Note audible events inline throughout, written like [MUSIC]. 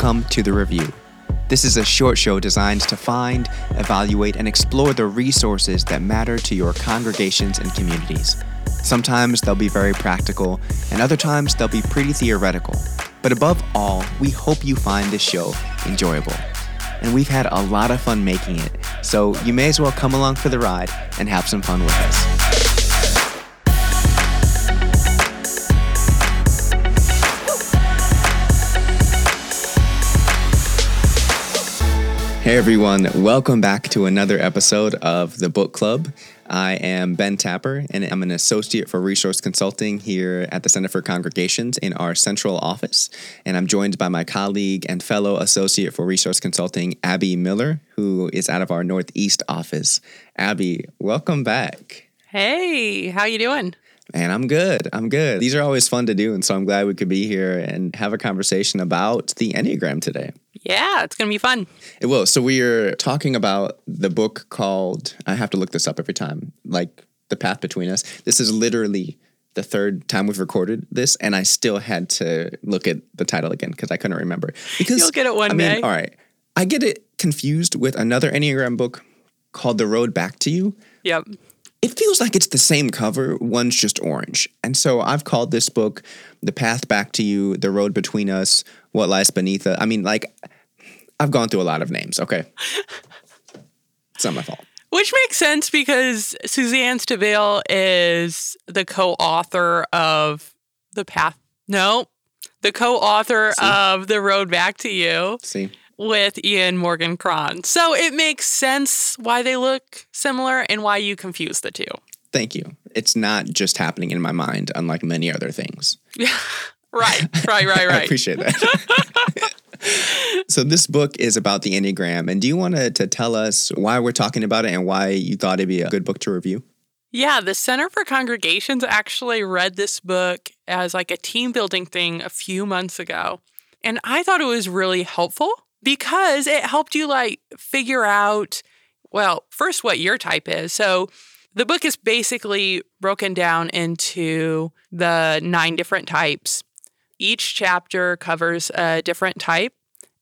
Welcome to the review. This is a short show designed to find, evaluate, and explore the resources that matter to your congregations and communities. Sometimes they'll be very practical, and other times they'll be pretty theoretical. But above all, we hope you find this show enjoyable. And we've had a lot of fun making it, so you may as well come along for the ride and have some fun with us. Hey everyone, welcome back to another episode of the Book Club. I am Ben Tapper, and I'm an associate for resource consulting here at the Center for Congregations in our central office. And I'm joined by my colleague and fellow associate for resource consulting, Abby Miller, who is out of our Northeast office. Abby, welcome back. Hey, how you doing? Man, I'm good. I'm good. These are always fun to do, and so I'm glad we could be here and have a conversation about the Enneagram today. Yeah, it's going to be fun. It will. So we are talking about the book called I have to look this up every time, like The Path Between Us. This is literally the third time we've recorded this, and I still had to look at the title again because I couldn't remember. Because You'll get it one I mean, day. All right. I get it confused with another Enneagram book called The Road Back to You Yep. It feels like it's the same cover, one's just orange. And so I've called this book The Path Back to You, The Road Between Us, What Lies Beneath Us. I mean, like, I've gone through a lot of names, okay? It's not my fault. Which makes sense because Suzanne Stabile is the co-author of The Path. No, the co-author of The Road Back to You See? With Ian Morgan Cron. So it makes sense why they look similar and why you confuse the two. Thank you. It's not just happening in my mind, unlike many other things. Yeah. [LAUGHS] right, right, right, [LAUGHS] right. I appreciate that. [LAUGHS] so this book is about the Enneagram. And do you want to, to tell us why we're talking about it and why you thought it'd be a good book to review? Yeah, the Center for Congregations actually read this book as like a team building thing a few months ago. And I thought it was really helpful because it helped you like figure out, well, first what your type is. So the book is basically broken down into the nine different types. Each chapter covers a different type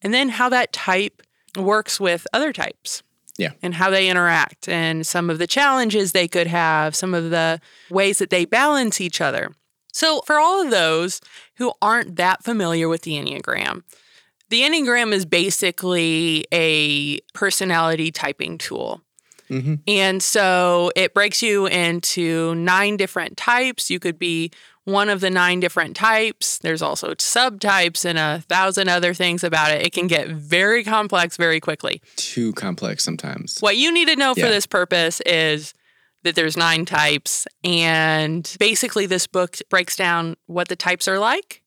and then how that type works with other types Yeah. and how they interact and some of the challenges they could have, some of the ways that they balance each other. So, for all of those who aren't that familiar with the Enneagram, the Enneagram is basically a personality typing tool. Mhm. And so it breaks you into nine different types. You could be one of the nine different types. There's also subtypes and a thousand other things about it. It can get very complex very quickly. Too complex sometimes. What you need to know for this purpose is that there's nine types. And basically, this book breaks down what the types are like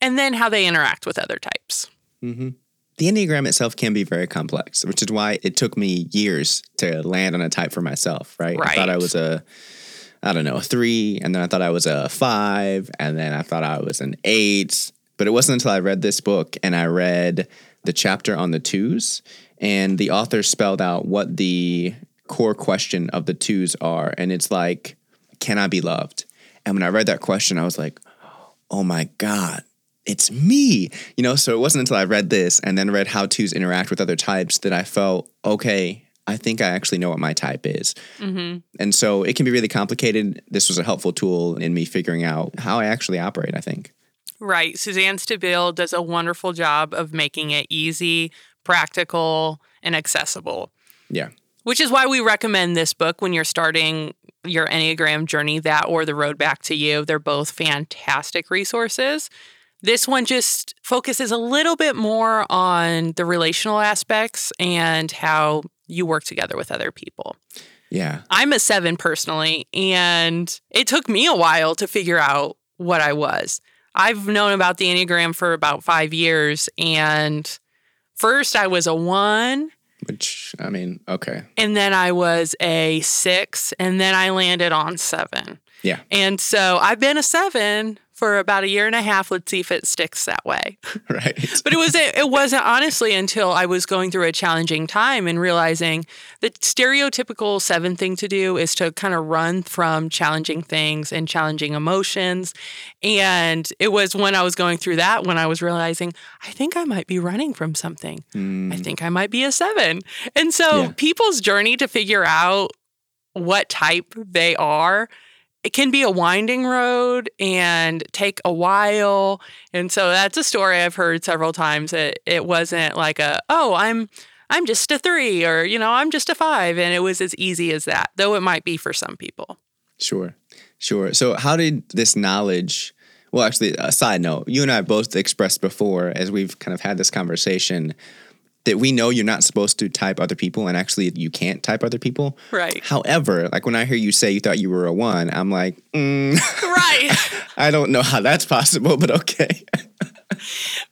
and then how they interact with other types. hmm The Enneagram itself can be very complex, which is why it took me years to land on a type for myself, right? I thought I was a, I don't know, a three, and then I thought I was a five, and then I thought I was an eight. But it wasn't until I read this book and I read the chapter on the twos, and the author spelled out what the core question of the twos are. And it's like, can I be loved? And when I read that question, I was like, oh my God, it's me. You know, so it wasn't until I read this and then read how twos interact with other types that I felt, okay, I think I actually know what my type is. hmm And so it can be really complicated. This was a helpful tool in me figuring out how I actually operate, I think. Right. Suzanne Stabile does a wonderful job of making it easy, practical, and accessible. Yeah. Which is why we recommend this book when you're starting your Enneagram journey, that or The Road Back to You. They're both fantastic resources. This one just focuses a little bit more on the relational aspects and how you work together with other people. Yeah. I'm a seven personally, and it took me a while to figure out what I was. I've known about the Enneagram for about five years, and first I was a one, Which, I mean, okay. and then I was a six, and then I landed on seven. Yeah. And so I've been a seven for about a year and a half. Let's see if it sticks that way. [LAUGHS] right. [LAUGHS] But it was it wasn't honestly until I was going through a challenging time and realizing the stereotypical seven thing to do is to kind of run from challenging things and challenging emotions. And it was when I was going through that when I was realizing I think I might be running from something. I mm. think I might be a seven. And so Yeah. people's journey to figure out what type they are it can be a winding road and take a while and so that's a story i've heard several times it, it wasn't like a oh i'm i'm just a three or you know i'm just a five and it was as easy as that though it might be for some people Sure, sure. So, how did this knowledge? Well, actually, a side note: you and I both expressed before, as we've kind of had this conversation, that we know you're not supposed to type other people, and actually, you can't type other people. right However, like when I hear you say you thought you were a one, I'm like, mm, right [LAUGHS] I don't know how that's possible, but okay. [LAUGHS]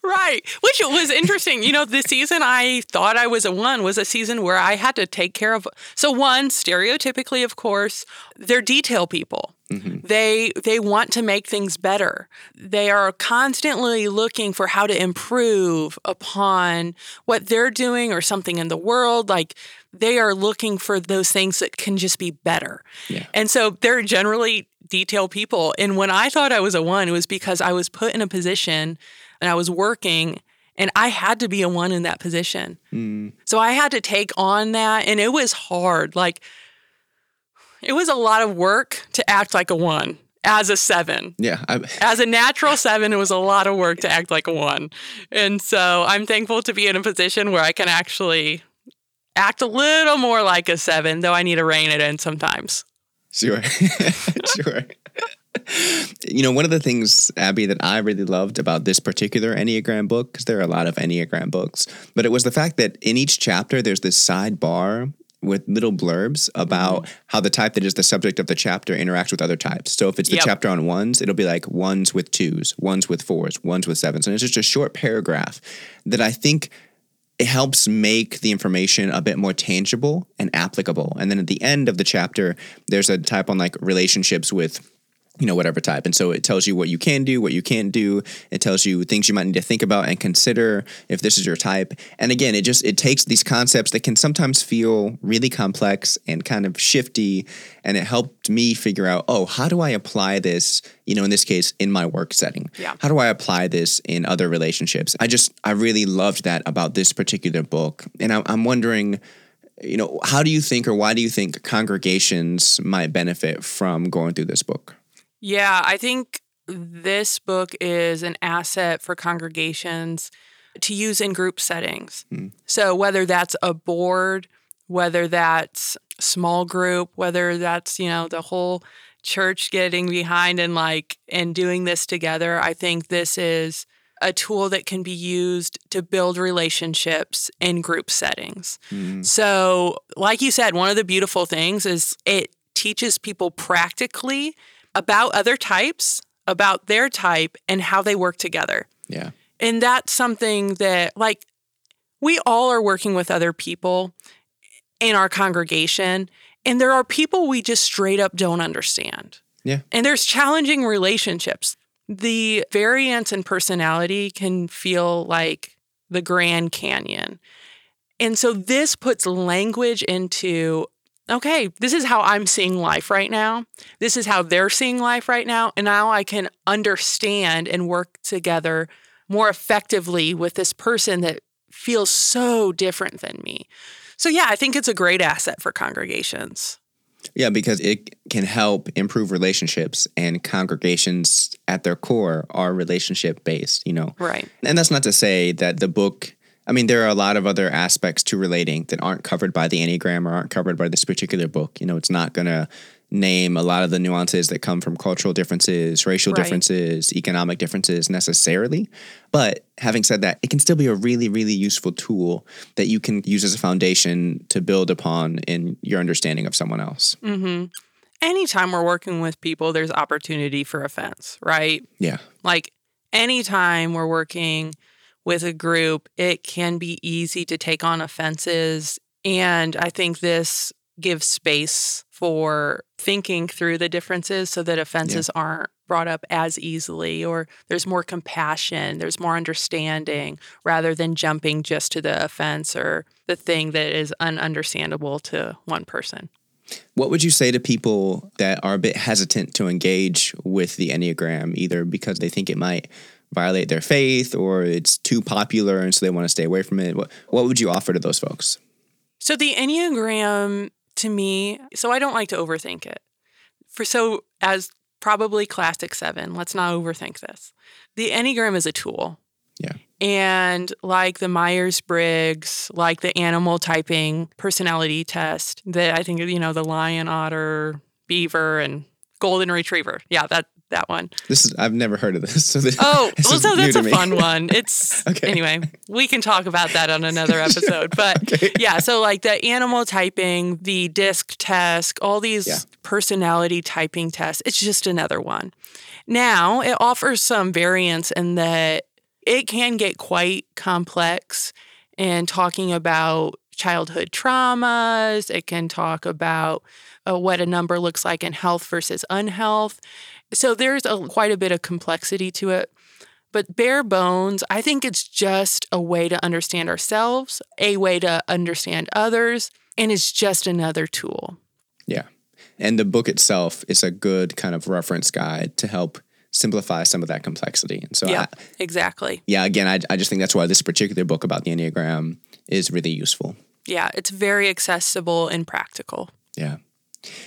Right. Which was interesting. You know, the season I thought I was a one was a season where I had to take care of. So, one, stereotypically, of course, they're detail people. Mm-hmm. They they want to make things better. They are constantly looking for how to improve upon what they're doing or something in the world. Like they are looking for those things that can just be better. Yeah. And so they're generally detail people. And when I thought I was a one, it was because I was put in a position and I was working and I had to be a one in that position. Mm. So I had to take on that and it was hard. Like it was a lot of work to act like a one as a seven. Yeah, I, [LAUGHS] As a natural seven, it was a lot of work to act like a one. And so I'm thankful to be in a position where I can actually act a little more like a seven, though I need to rein it in sometimes. Sure. [LAUGHS] sure. You know, one of the things, Abby, that I really loved about this particular Enneagram book, because there are a lot of Enneagram books, but it was the fact that in each chapter, there's this sidebar with little blurbs about mm-hmm. how the type that is the subject of the chapter interacts with other types. So if it's the Yep. chapter on ones, it'll be like ones with twos, ones with fours, ones with sevens. And it's just a short paragraph that I think it helps make the information a bit more tangible and applicable. And then at the end of the chapter, there's a type on like relationships with you know whatever type. And so it tells you what you can do what you can't do. It tells you things you might need to think about and consider if this is your type. And again it just it takes these concepts that can sometimes feel really complex and kind of shifty. And it helped me figure out oh how do i apply this you know in this case in my work setting? Yeah. how do i apply this in other relationships? I just i really loved that about this particular book. And i'm, I'm wondering you know how do you think or why do you think congregations might benefit from going through this book Yeah, I think this book is an asset for congregations to use in group settings. Hmm. So, whether that's a board, whether that's small group, whether that's, you know, the whole church getting behind and like and doing this together, I think this is a tool that can be used to build relationships in group settings. Hmm. So, like you said, one of the beautiful things is it teaches people practically about other types, about their type, and how they work together. yeah And that's something that, like, we all are working with other people in our congregation, and there are people we just straight up don't understand. Yeah. And there's challenging relationships. The variance in personality can feel like the Grand Canyon. And so this puts language into okay, this is how I'm seeing life right now. This is how they're seeing life right now. And now I can understand and work together more effectively with this person that feels so different than me. So, yeah, I think it's a great asset for congregations. Yeah, because it can help improve relationships, and congregations at their core are relationship based, you know. Right. And that's not to say that the book, I mean, there are a lot of other aspects to relating that aren't covered by the Enneagram or aren't covered by this particular book. You know, it's not going to name a lot of the nuances that come from cultural differences, racial Right. differences, economic differences necessarily. But having said that, it can still be a really, really useful tool that you can use as a foundation to build upon in your understanding of someone else. hmm Anytime we're working with people, there's opportunity for offense, right? Yeah. Like anytime we're working with a group, it can be easy to take on offenses. And I think this gives space for thinking through the differences so that offenses aren't brought up as easily, or there's more compassion, there's more understanding, rather than jumping just to the offense or the thing that is ununderstandable to one person. What would you say to people that are a bit hesitant to engage with the Enneagram, either because they think it might violate their faith or it's too popular and so they want to stay away from it? What, what would you offer to those folks? So, the Enneagram to me, so I don't like to overthink it. For so, as probably classic seven, let's not overthink this. The Enneagram is a tool. Yeah. And like the Myers Briggs, like the animal typing personality test that I think, you know, the lion, otter, beaver, and golden retriever. Yeah, that that one. This is I've never heard of this. So this, oh, [LAUGHS] this well, so that's a me. fun one. It's [LAUGHS] Okay. anyway. We can talk about that on another [LAUGHS] episode. But Okay. yeah, so like the animal typing, the disc test, all these Yeah. personality typing tests. It's just another one. Now it offers some variance in that it can get quite complex and talking about childhood traumas. It can talk about uh, what a number looks like in health versus unhealth. So there's a, quite a bit of complexity to it. But bare bones, I think it's just a way to understand ourselves, a way to understand others, and it's just another tool. Yeah. And the book itself is a good kind of reference guide to help simplify some of that complexity. And so, yeah, I, exactly. yeah, again, I, I just think that's why this particular book about the Enneagram is really useful. Yeah, it's very accessible and practical. Yeah.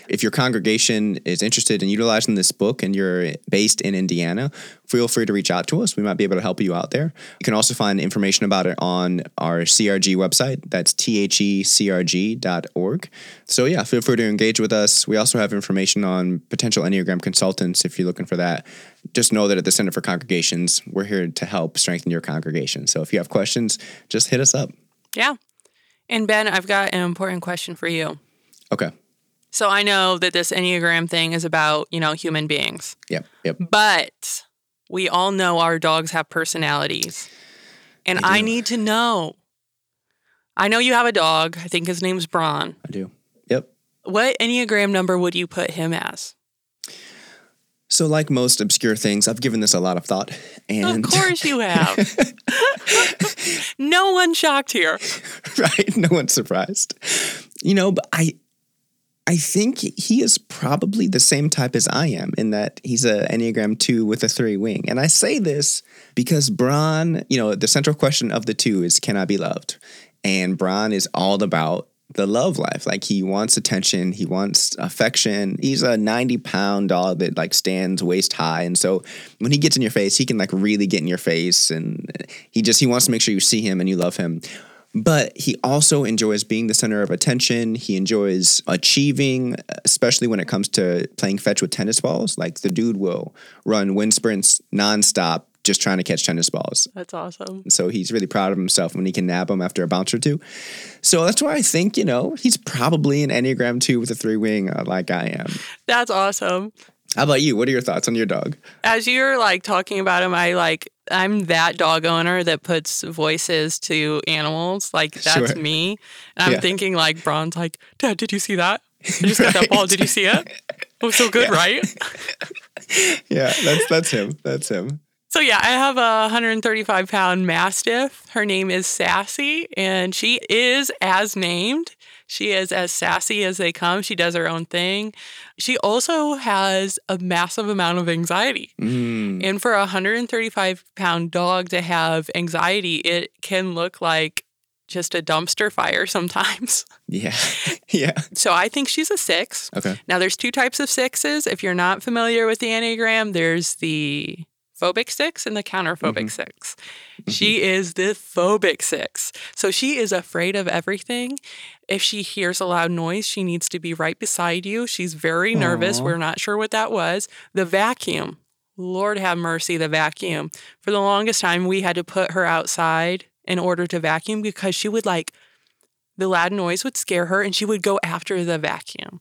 If your congregation is interested in utilizing this book and you're based in Indiana, feel free to reach out to us. We might be able to help you out there. You can also find information about it on our CRG website. That's thecrg.org. So, yeah, feel free to engage with us. We also have information on potential Enneagram consultants if you're looking for that. Just know that at the Center for Congregations, we're here to help strengthen your congregation. So, if you have questions, just hit us up. Yeah. And Ben, I've got an important question for you. Okay. So I know that this Enneagram thing is about, you know, human beings, Yep. Yep. but we all know our dogs have personalities. And I need to know. I know you have a dog. I think his name's Braun. I do. Yep. What Enneagram number would you put him as? So, like most obscure things, I've given this a lot of thought. And Of course you have. [LAUGHS] no one shocked here. right, no one's surprised. You know, but I I think he is probably the same type as I am in that he's a Enneagram 2 with a 3 wing. And I say this because Braun, you know, the central question of the two is can I be loved? And Braun is all about the love life. Like he wants attention, he wants affection. He's a 90 pound dog that like stands waist high. And so when he gets in your face, he can like really get in your face. And he just, he wants to make sure you see him and you love him. But he also enjoys being the center of attention. He enjoys achieving, especially when it comes to playing fetch with tennis balls. Like the dude will run wind sprints nonstop just trying to catch tennis balls. That's awesome. So he's really proud of himself when he can nab them after a bounce or two. So that's why I think, you know, he's probably an Enneagram 2 with a three wing uh, like I am. That's awesome. How about you? What are your thoughts on your dog? As you're like talking about him, I like I'm that dog owner that puts voices to animals. Like that's Sure. me. And I'm Yeah. thinking like Braun's like, Dad, did you see that? I just got that ball. Did you see it? It was [LAUGHS] oh, so good, right? [LAUGHS] Yeah, that's that's him. That's him. So yeah, I have a 135 pound mastiff. Her name is Sassy, and she is as named. She is as sassy as they come. She does her own thing. She also has a massive amount of anxiety. Mm, And for a 135 pound dog to have anxiety, it can look like just a dumpster fire sometimes. [LAUGHS] yeah. [LAUGHS] yeah. So I think she's a six. Okay. Now, there's two types of sixes. If you're not familiar with the Enneagram, there's the phobic six and the counterphobic six. She is the phobic six. So she is afraid of everything. If she hears a loud noise, she needs to be right beside you. She's very nervous. Aw. We're not sure what that was. The vacuum. Lord have mercy, the vacuum. For the longest time, we had to put her outside in order to vacuum because she would like, the loud noise would scare her and she would go after the vacuum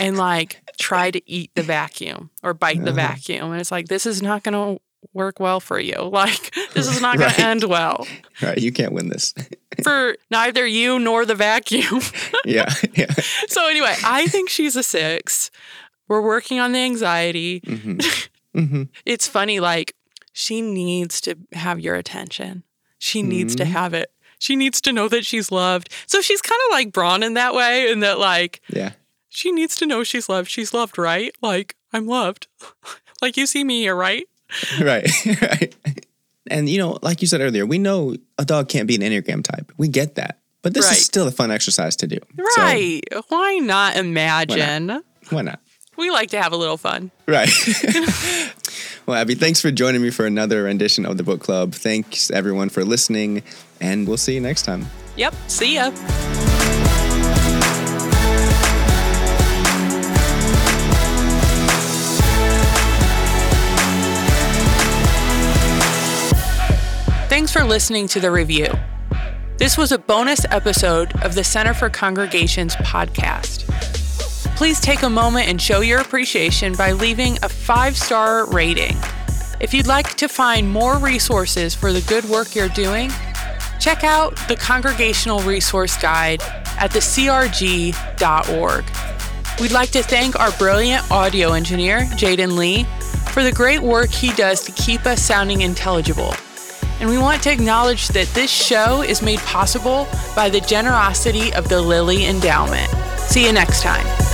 and like try to eat the vacuum or bite the Uh-huh. vacuum. And it's like, this is not going to work well for you. [LAUGHS] Like, this is not going Right. to end well [LAUGHS] Right. You can't win this. [LAUGHS] for neither you nor the vacuum. yeah. Yeah. so, anyway, I think she's a six. We're working on the anxiety. hmm Mm-hmm. It's funny, like, she needs to have your attention. She needs to Mhm. have it. She needs to know that she's loved. So she's kind of like Braun in that way, in that, like, Yeah. she needs to know she's loved. She's loved, right? Like, I'm loved. like, you see me here, right? [LAUGHS] right. [LAUGHS] right. And you know, like you said earlier, we know a dog can't be an Enneagram type. We get that. But this Right. is still a fun exercise to do. So, Right. Why not imagine? why not? We like to have a little fun. Right. [LAUGHS] well, Abby, thanks for joining me for another rendition of the book club. Thanks everyone for listening, and we'll see you next time. Yep. See ya. Thanks for listening to the review. This was a bonus episode of the Center for Congregations podcast. Please take a moment and show your appreciation by leaving a five star rating. If you'd like to find more resources for the good work you're doing, check out the Congregational Resource Guide at thecrg.org. We'd like to thank our brilliant audio engineer, Jaden Lee, for the great work he does to keep us sounding intelligible. And we want to acknowledge that this show is made possible by the generosity of the Lilly Endowment. See you next time.